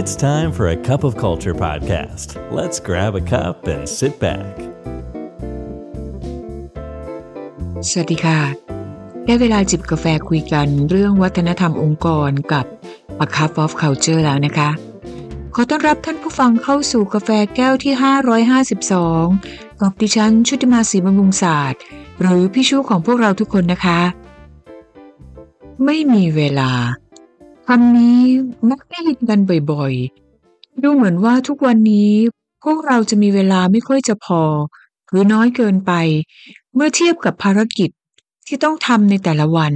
It's time for a cup of culture podcast. Let's grab a cup and sit back. สวัสดีค่ะ ได้เวลาจิบกาแฟคุยกันเรื่องวัฒนธรรมองค์กรกับ A Cup of Culture แล้วนะคะ ขอต้อนรับท่านผู้ฟังเข้าสู่กาแฟแก้วที่ 552 กับดิฉันชุติมาศรีบำรุงศาสตร์ หรือพี่ชูของพวกเราทุกคนนะคะ ไม่มีเวลา คำนี้มักได้ยินกันบ่อยๆ ดูเหมือนว่าทุกวันนี้พวกเราจะมีเวลาไม่ค่อยจะพอ หรือน้อยเกินไป เมื่อเทียบกับภารกิจที่ต้องทำในแต่ละวัน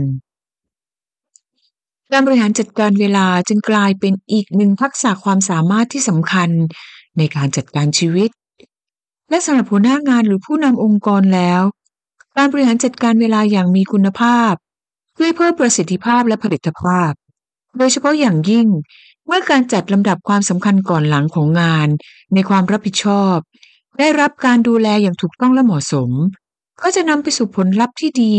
การบริหารจัดการเวลาจึงกลายเป็นอีกหนึ่งทักษะความสามารถที่สำคัญในการจัดการชีวิต และสำหรับหัวหน้างานหรือผู้นำองค์กรแล้ว การบริหารจัดการเวลาอย่างมีคุณภาพ เพื่อเพิ่มประสิทธิภาพและผลิตภาพ โดยเฉพาะอย่างยิ่ง เมื่อการจัดลำดับความสำคัญก่อนหลังของงาน ในความรับผิดชอบ ได้รับการดูแลอย่างถูกต้องและเหมาะสม ก็จะนำไปสู่ผลลัพธ์ที่ดี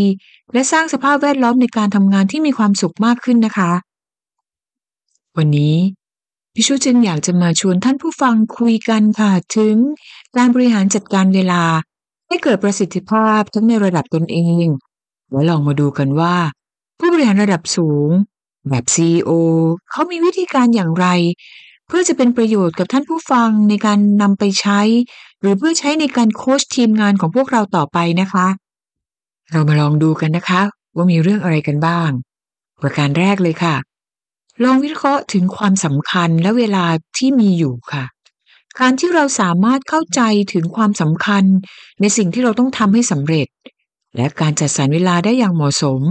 และสร้างสภาพแวดล้อมในการทำงานที่มีความสุขมากขึ้นนะคะ วันนี้พี่ชูจึงอยากจะมาชวนท่านผู้ฟังคุยกันค่ะถึง การบริหารจัดการเวลา ให้เกิดประสิทธิภาพทั้งในระดับตนเอง และลองมาดูกันว่า ผู้บริหารระดับสูง แบบ CEO เขามีวิธีการอย่างไร เพื่อจะเป็นประโยชน์กับท่านผู้ฟังในการนำไปใช้ หรือเพื่อใช้ในการโค้ชทีมงานของพวกเราต่อไปนะคะ เรามาลองดูกันนะคะ ว่ามีเรื่องอะไรกันบ้าง ประการแรกเลยค่ะ ลองวิเคราะห์ถึงความสำคัญและเวลาที่มีอยู่ค่ะ การที่เราสามารถเข้าใจถึงความสำคัญ ในสิ่งที่เราต้องทำให้สำเร็จ และการจัดสรรเวลาได้อย่างเหมาะสม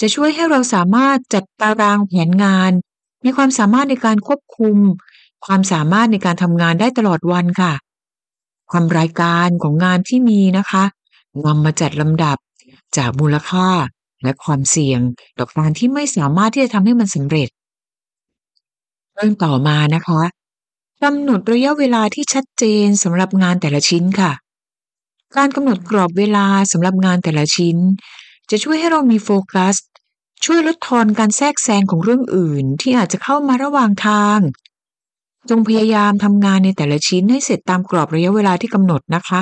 จะช่วยให้เราสามารถจัดตารางแผนงาน มีความสามารถในการควบคุม ความสามารถในการทำงานได้ตลอดวันค่ะความรายการของงานที่มีนะคะนำมาจัดลำดับจากมูลค่าและความเสี่ยงต่อการที่ไม่สามารถที่จะทำให้มันสำเร็จ เรื่องต่อมานะคะกำหนดระยะเวลาที่ชัดเจนสำหรับงานแต่ละชิ้นค่ะ การกำหนดกรอบเวลาสำหรับงานแต่ละชิ้น จะช่วยให้เรามีโฟกัส ช่วยลดทอนการแทรกแซงของเรื่องอื่นที่อาจจะเข้ามาระหว่างทาง จงพยายามทำงานในแต่ละชิ้นให้เสร็จตามกรอบระยะเวลาที่กำหนดนะคะ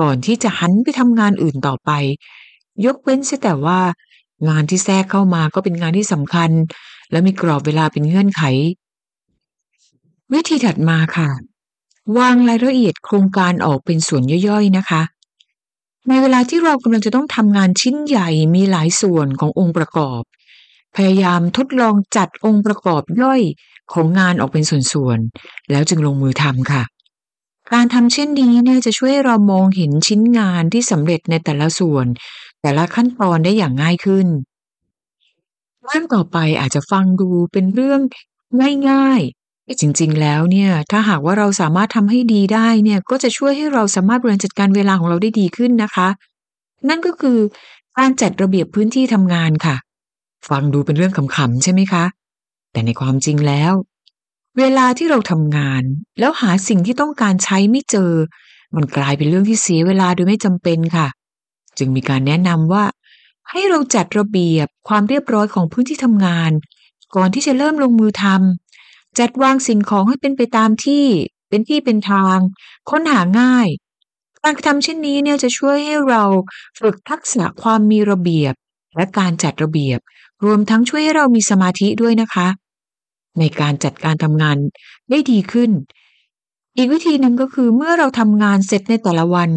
ก่อนที่จะหันไปทำงานอื่นต่อไป ยกเว้นเสียแต่ว่า งานที่แทรกเข้ามาก็เป็นงานที่สำคัญ และมีกรอบเวลาเป็นเงื่อนไข วิธีถัดมาค่ะ วางรายละเอียดโครงการออกเป็นส่วนย่อยๆนะคะ ในเวลาที่เรากำลังจะต้องทำงานชิ้นใหญ่มีหลายส่วนขององค์ประกอบ พยายามทดลองจัดองค์ประกอบย่อยของงานออกเป็นส่วนๆ แล้วจึงลงมือทำค่ะ การทำเช่นนี้เนี่ยจะช่วยเรามองเห็นชิ้นงานที่สำเร็จในแต่ละส่วน แต่ละขั้นตอนได้อย่างง่ายขึ้นเรื่องต่อไปอาจจะฟังดูเป็นเรื่องง่าย จริง ๆ แล้วเนี่ยถ้าหากว่าเราสามารถทำให้ดีได้เนี่ยก็จะช่วยให้เราสามารถบริหารจัดการเวลาของเราได้ดีขึ้นนะคะ นั่นก็คือการจัดระเบียบพื้นที่ทำงานค่ะ ฟังดูเป็นเรื่องขำๆใช่ไหมคะ แต่ในความจริงแล้ว เวลาที่เราทำงาน แล้วหาสิ่งที่ต้องการใช้ไม่เจอ มันกลายเป็นเรื่องที่เสียเวลาโดยไม่จำเป็นค่ะ จึงมีการแนะนำว่า ให้เราจัดระเบียบความเรียบร้อยของพื้นที่ทำงาน ก่อนที่จะเริ่มลงมือทำ จัดวางสิ่งของให้เป็นไปตามที่เป็นที่เป็นทาง ค้นหาง่าย การทำเช่นนี้เนี่ยจะช่วยให้เราฝึกทักษะความมีระเบียบ และการจัดระเบียบ รวมทั้งช่วยให้เรามีสมาธิด้วยนะคะ ในการจัดการทำงานได้ดีขึ้น อีกวิธีหนึ่งก็คือเมื่อเราทำงานเสร็จในแต่ละวัน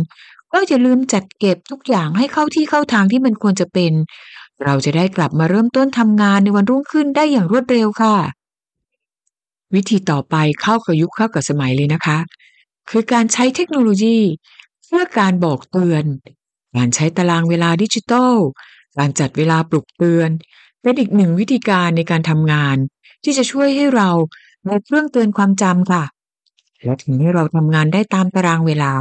ก็อย่าลืมจัดเก็บทุกอย่างให้เข้าที่เข้าทางที่มันควรจะเป็น เราจะได้กลับมาเริ่มต้นทำงานในวันรุ่งขึ้นได้อย่างรวดเร็วค่ะ วิธีต่อไปเข้ากับยุคเข้ากับสมัยเลยนะคะ คือการใช้เทคโนโลยีเพื่อการบอกเตือน การใช้ตารางเวลาดิจิทัล การจัดเวลาปลุกเตือน เป็นอีกหนึ่งวิธีการในการทำงาน ที่จะช่วยให้เรามีเครื่องเตือนความจำค่ะ และถึงให้เราทำงานได้ตามตารางเวลา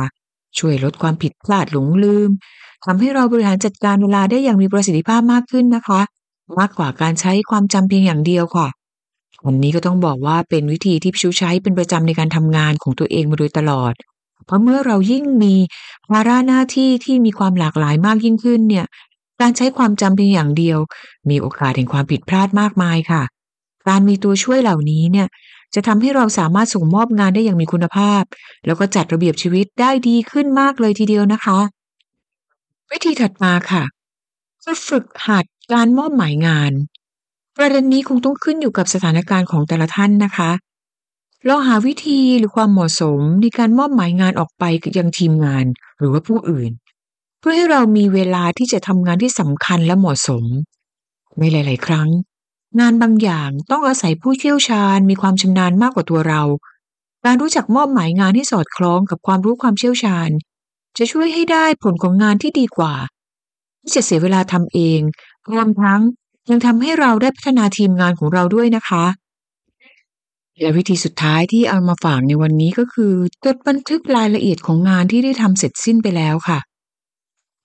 ช่วยลดความผิดพลาดหลงลืมทำให้เราบริหารจัดการเวลาได้อย่างมีประสิทธิภาพมากขึ้นนะคะ มากกว่าการใช้ความจำเพียงอย่างเดียวค่ะ วันนี้ก็ต้องบอกว่าเป็นวิธีที่พิชูใช้เป็นประจำในการทำงานของตัวเองมาโดยตลอด เพราะเมื่อเรายิ่งมีภาระหน้าที่ที่มีความหลากหลายมากยิ่งขึ้นเนี่ย การใช้ความจำเพียงอย่างเดียว มีโอกาสแห่งความผิดพลาดมากมายค่ะ การมีตัวช่วยเหล่านี้เนี่ยจะทำให้เราสามารถส่งมอบงานได้อย่างมีคุณภาพ แล้วก็จัดระเบียบชีวิตได้ดีขึ้นมากเลยทีเดียวนะคะ วิธีถัดมาค่ะคือฝึกหัดการมอบหมายงาน ประเด็นนี้คงต้องขึ้นอยู่กับสถานการณ์ของแต่ละท่านนะคะลองหาวิธีหรือความเหมาะสมในการมอบหมายงานออกไปยังทีมงานหรือว่าผู้อื่น เพื่อให้เรามีเวลาที่จะทำงานที่สำคัญและเหมาะสม ในหลาย ๆ ครั้ง งานบางอย่างต้องอาศัยผู้เชี่ยวชาญ มีความชำนาญมากกว่าตัวเรา การรู้จักมอบหมายงานที่สอดคล้องกับความรู้ความเชี่ยวชาญ จะช่วยให้ได้ผลของงานที่ดีกว่า ที่จะเสียเวลาทำเองรวมทั้ง ยังทำให้เราได้พัฒนาทีมงานของเราด้วยนะคะ และวิธีสุดท้ายที่เอามาฝากในวันนี้ก็คือจดบันทึกรายละเอียดของงานที่ได้ทำเสร็จสิ้นไปแล้วค่ะ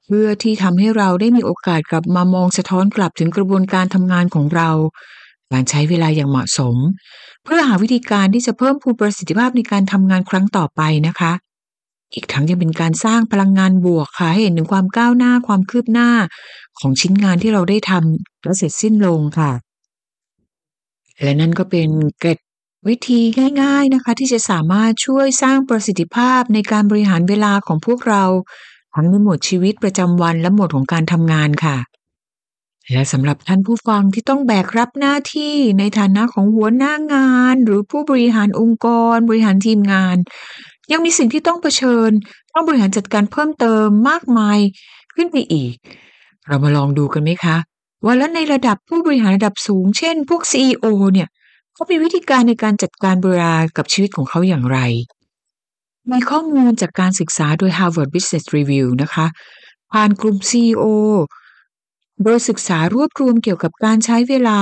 เพื่อที่ทำให้เราได้มีโอกาสกลับมามองสะท้อนกลับถึงกระบวนการทำงานของเรา การใช้เวลาอย่างเหมาะสม เพื่อหาวิธีการที่จะเพิ่มพูนประสิทธิภาพในการทำงานครั้งต่อไปนะคะ อีกทั้งยังเป็นการสร้างพลังงานบวกค่ะให้เห็นถึงความก้าวหน้าความคืบหน้าของชิ้นงานที่เราได้ทำและเสร็จสิ้นลงค่ะ และนั่นก็เป็นเกร็ดวิธีง่าย ๆนะคะ ที่จะสามารถช่วยสร้างประสิทธิภาพในการบริหารเวลาของพวกเราทั้งในหมวดชีวิตประจำวันและหมวดของการทำงานค่ะ และสำหรับท่านผู้ฟังที่ต้องแบกรับหน้าที่ในฐานะของหัวหน้างาน หรือผู้บริหารองค์กร บริหารทีมงาน ยังมีสิ่งที่ต้องเผชิญ ต้องบริหารจัดการเพิ่มเติมมากมายขึ้นไปอีก เรามาลองดูกันไหมคะว่าแล้วในระดับผู้บริหารระดับสูง เช่น พวก CEO เนี่ยเขามีวิธีการในการจัดการเวลากับชีวิตของเขาอย่างไร มีข้อมูลจากการศึกษาโดย Harvard Business Review นะคะผ่านกลุ่ม CEO โดยศึกษารวบรวมเกี่ยวกับการใช้เวลา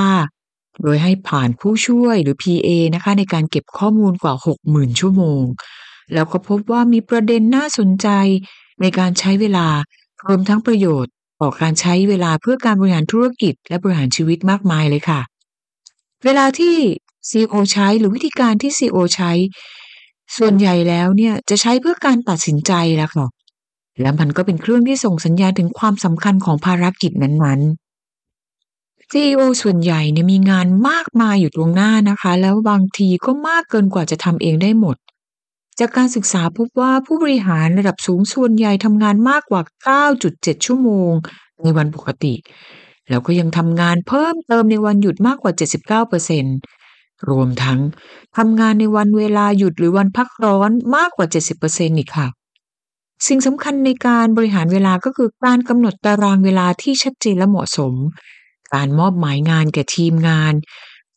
โดยให้ผ่านผู้ช่วยหรือ PA นะคะในการเก็บข้อมูลกว่า 60,000 ชั่วโมง แล้วก็พบว่ามีประเด็นน่าสนใจในการใช้เวลารวมทั้งประโยชน์ต่อการใช้เวลาเพื่อการบริหารธุรกิจ และบริหารชีวิตมากมายเลยค่ะ เวลาที่ CEO ใช้หรือวิธีการที่ CEO ใช้ ส่วนใหญ่แล้วเนี่ยจะใช้เพื่อการตัดสินใจแล้วค่ะและมันก็เป็นเครื่องที่ส่งสัญญาณถึงความสำคัญของภารกิจนั้นๆ CEO ส่วนใหญ่เนี่ยมีงานมากมายอยู่ตรงหน้านะคะ แล้วบางทีก็มากเกินกว่าจะทำเองได้หมด จากการศึกษาพบว่าผู้บริหารระดับสูงส่วนใหญ่ทำงานมากกว่า 9.7 ชั่วโมง ในวันปกติ แล้วก็ยังทำงานเพิ่มเติมในวันหยุดมากกว่า 79%รวมทั้งทำงานในวันเวลาหยุดหรือวันพักร้อนมากกว่า 70%อีกค่ะ สิ่งสำคัญในการบริหารเวลาก็คือการกำหนดตารางเวลาที่ชัดเจนและเหมาะสม การมอบหมายงานแก่ทีมงาน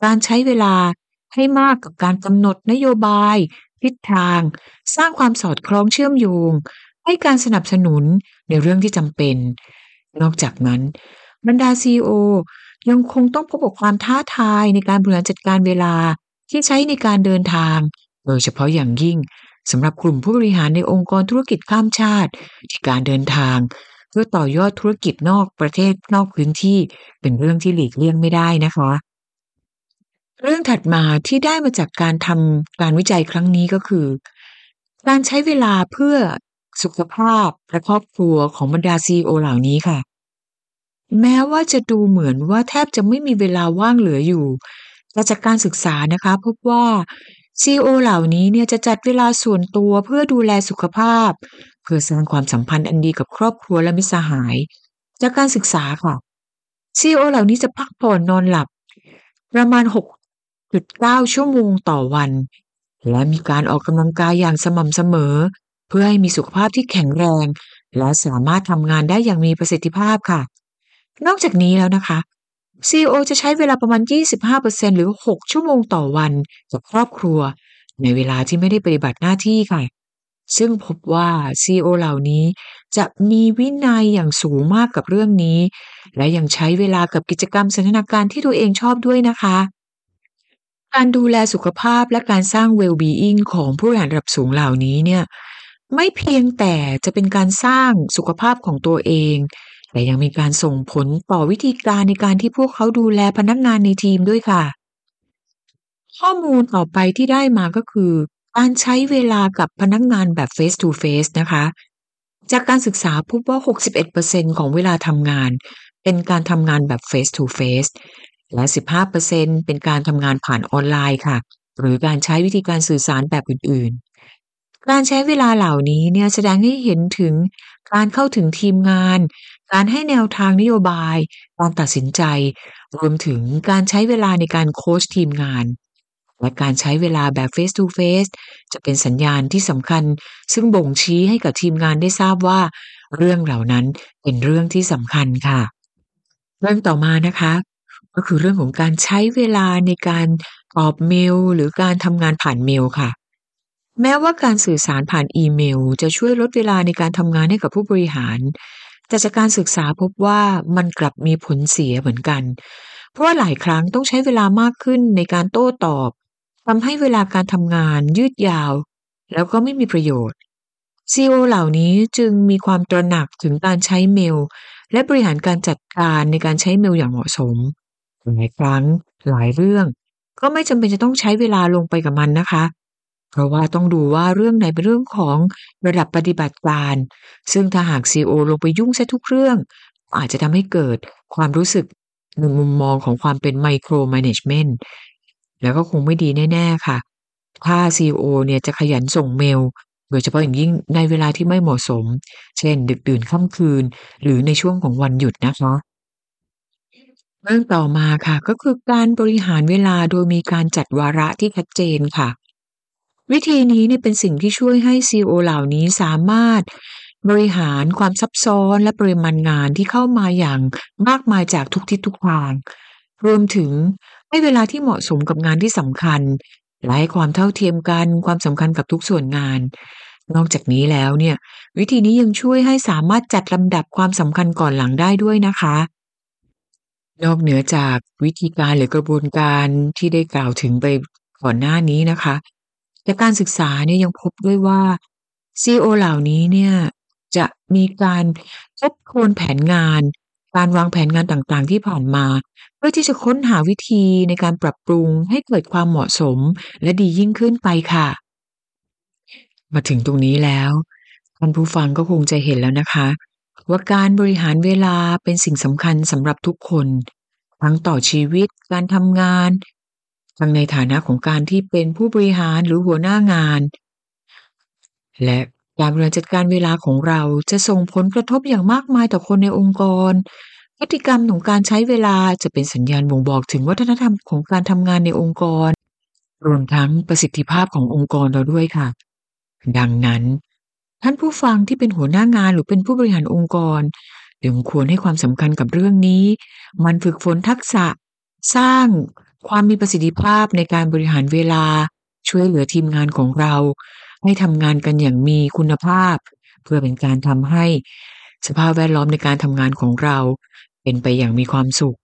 การใช้เวลาให้มากกับการกำหนดนโยบาย ทิศทาง สร้างความสอดคล้องเชื่อมโยง ให้การสนับสนุนในเรื่องที่จำเป็น นอกจากนั้น บรรดาซีโอยังคงต้องพบกับความท้าทายในการบริหารจัดการเวลาที่ใช้ในการเดินทาง โดยเฉพาะอย่างยิ่งสำหรับกลุ่มผู้บริหารในองค์กรธุรกิจข้ามชาติ ที่การเดินทาง เพื่อต่อยอดธุรกิจนอกประเทศนอกพื้นที่เป็นเรื่องที่หลีกเลี่ยงไม่ได้นะคะ เรื่องถัดมาที่ได้มาจากการทำการวิจัยครั้งนี้ก็คือ การใช้เวลาเพื่อสุขภาพและครอบครัวของบรรดาซีโอเหล่านี้ค่ะ แม้ว่าจะดูเหมือนว่าแทบจะไม่มีเวลาว่างเหลืออยู่แต่จากการศึกษานะคะพบว่าซีโอเหล่านี้เนี่ยจะจัดเวลาส่วนตัวเพื่อดูแลสุขภาพ เพื่อสร้างความสัมพันธ์อันดีกับครอบครัวและมิตรสหาย จากการศึกษาค่ะซีโอเหล่านี้จะพักผ่อนนอนหลับ ประมาณ 6.9 ชั่วโมงต่อวัน และมีการออกกำลังกายอย่างสม่ำเสมอ เพื่อให้มีสุขภาพที่แข็งแรง และสามารถทำงานได้อย่างมีประสิทธิภาพค่ะ นอกจากนี้แล้วนะคะ CEO จะใช้เวลาประมาณ 25%หรือ 6 ชั่วโมงต่อวันกับครอบครัว ในเวลาที่ไม่ได้ปฏิบัติหน้าที่ค่ะ ซึ่งพบว่า CEO เหล่านี้จะมีวินัยอย่างสูงมากกับเรื่องนี้ และยังใช้เวลากับกิจกรรมสันทนาการที่ตัวเองชอบด้วยนะคะ การดูแลสุขภาพและการสร้าง well-being ของผู้บริหารระดับสูงเหล่านี้เนี่ย ไม่เพียงแต่จะเป็นการสร้างสุขภาพของตัวเอง แต่ยังมีการส่งผลต่อวิธีการในการที่พวกเขาดูแลพนักงานในทีมด้วยค่ะ ข้อมูลต่อไปที่ได้มาก็คือ การใช้เวลากับพนักงานแบบ face to face นะคะ จากการศึกษาพบว่า 61%ของเวลาทำงาน เป็นการทำงานแบบ face to face และ 15%เป็นการทำงานผ่านออนไลน์ค่ะ หรือการใช้วิธีการสื่อสารแบบอื่นๆ การใช้เวลาเหล่านี้เนี่ยแสดงให้เห็นถึงการเข้าถึงทีมงาน การให้แนวทางนโยบาย การตัดสินใจ รวมถึงการใช้เวลาในการโค้ชทีมงาน และการใช้เวลาแบบ face to face จะเป็นสัญญาณที่สำคัญ ซึ่งบ่งชี้ให้กับทีมงานได้ทราบว่า เรื่องเหล่านั้นเป็นเรื่องที่สำคัญค่ะ เรื่องต่อมานะคะ ก็คือเรื่องของการใช้เวลาในการตอบเมล หรือการทำงานผ่านเมลค่ะ แม้ว่าการสื่อสารผ่านอีเมล จะช่วยลดเวลาในการทำงานให้กับผู้บริหาร แต่จากการศึกษาพบว่ามันกลับมีผลเสียเหมือนกัน เพราะว่าหลายครั้งต้องใช้เวลามากขึ้นในการโต้ตอบทำให้เวลาการทำงานยืดยาว แล้วก็ไม่มีประโยชน์ CEO เหล่านี้จึงมีความตระหนักถึงการใช้เมล และบริหารการจัดการในการใช้เมลอย่างเหมาะสม หลายครั้งหลายเรื่อง ก็ไม่จำเป็นจะต้องใช้เวลาลงไปกับมันนะคะ เพราะว่าต้องดูว่าเรื่องไหนเป็นเรื่องของระดับปฏิบัติการ ซึ่งถ้าหาก CEO ลงไปยุ่งซะทุกเรื่อง อาจจะทำให้เกิดความรู้สึกในมุมมองของความเป็นไมโคร management แล้วก็คงไม่ดีแน่ ๆ ค่ะ ถ้า CEO เนี่ยจะขยันส่งเมล โดยเฉพาะอย่างยิ่งในเวลาที่ไม่เหมาะสม เช่น ดึกดื่นค่ำคืน หรือในช่วงของวันหยุดนะคะ เรื่องต่อมาค่ะ ก็คือการบริหารเวลาโดยมีการจัดวาระที่ชัดเจนค่ะ วิธีนี้เนี่ยเป็นสิ่งที่ช่วยให้ CEO เหล่านี้สามารถบริหารความซับซ้อนและปริมาณงานที่เข้ามาอย่างมากมายจากทุกทิศทุกทาง รวมถึงให้เวลาที่เหมาะสมกับงานที่สำคัญ และให้ความเท่าเทียมกันความสำคัญกับทุกส่วนงาน นอกจากนี้แล้วเนี่ย วิธีนี้ยังช่วยให้สามารถจัดลำดับความสำคัญก่อนหลังได้ด้วยนะคะ นอกเหนือจากวิธีการหรือกระบวนการที่ได้กล่าวถึงไปก่อนหน้านี้นะคะ แต่การศึกษาเนี่ยยังพบด้วยว่า CEO เหล่านี้เนี่ยจะมีการทบทวนแผนงาน การวางแผนงานต่างๆ ที่ผ่านมา เพื่อที่จะค้นหาวิธีในการปรับปรุงให้เกิดความเหมาะสมและดียิ่งขึ้นไปค่ะ มาถึงตรงนี้แล้วท่านผู้ฟังก็คงจะเห็นแล้วนะคะ ว่าการบริหารเวลาเป็นสิ่งสำคัญสำหรับทุกคน ทั้งต่อชีวิต การทำงานทั้งในฐานะของการที่เป็นผู้บริหารหรือหัวหน้างาน และการบริหารจัดการเวลาของเราจะส่งผลกระทบอย่างมากมายต่อคนในองค์กร พฤติกรรมของการใช้เวลาจะเป็นสัญญาณบ่งบอกถึงวัฒนธรรมของการทำงานในองค์กร รวมทั้งประสิทธิภาพขององค์กรเราด้วยค่ะ ดังนั้น ท่านผู้ฟังที่เป็นหัวหน้างานหรือเป็นผู้บริหารองค์กรจึงควรให้ความสำคัญกับเรื่องนี้ มันฝึกฝนทักษะ สร้างความมีประสิทธิภาพในการบริหารเวลา ช่วยเหลือทีมงานของเรา ให้ทำงานกันอย่างมีคุณภาพ เพื่อเป็นการทำให้สภาพแวดล้อมในการทำงานของเรา เป็นไปอย่างมีความสุข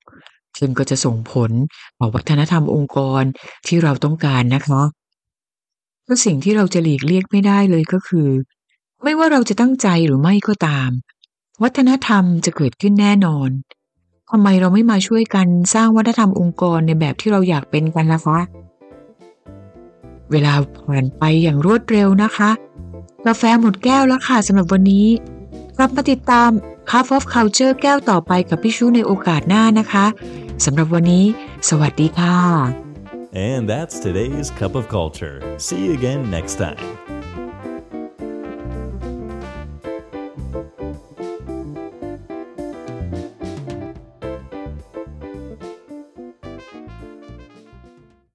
ซึ่งก็จะส่งผลต่อวัฒนธรรมองค์กรที่เราต้องการนะคะเพราะสิ่งที่เราจะหลีกเลี่ยงไม่ได้เลยก็คือ ไม่ว่าเราจะตั้งใจหรือไม่ก็ตาม วัฒนธรรมจะเกิดขึ้นแน่นอนทำไมเราไม่มาช่วยกันสร้างวัฒนธรรมองค์กรในแบบที่เราอยากเป็นกันล่ะคะ เวลาผ่านไปอย่างรวดเร็วนะคะ กาแฟหมดแก้วแล้วค่ะสำหรับวันนี้กลับมาติดตาม Cup of Culture แก้วต่อไปกับพี่ชูในโอกาสหน้านะคะสำหรับวันนี้ สวัสดีค่ะ And that's today's Cup of Culture. See you again next time.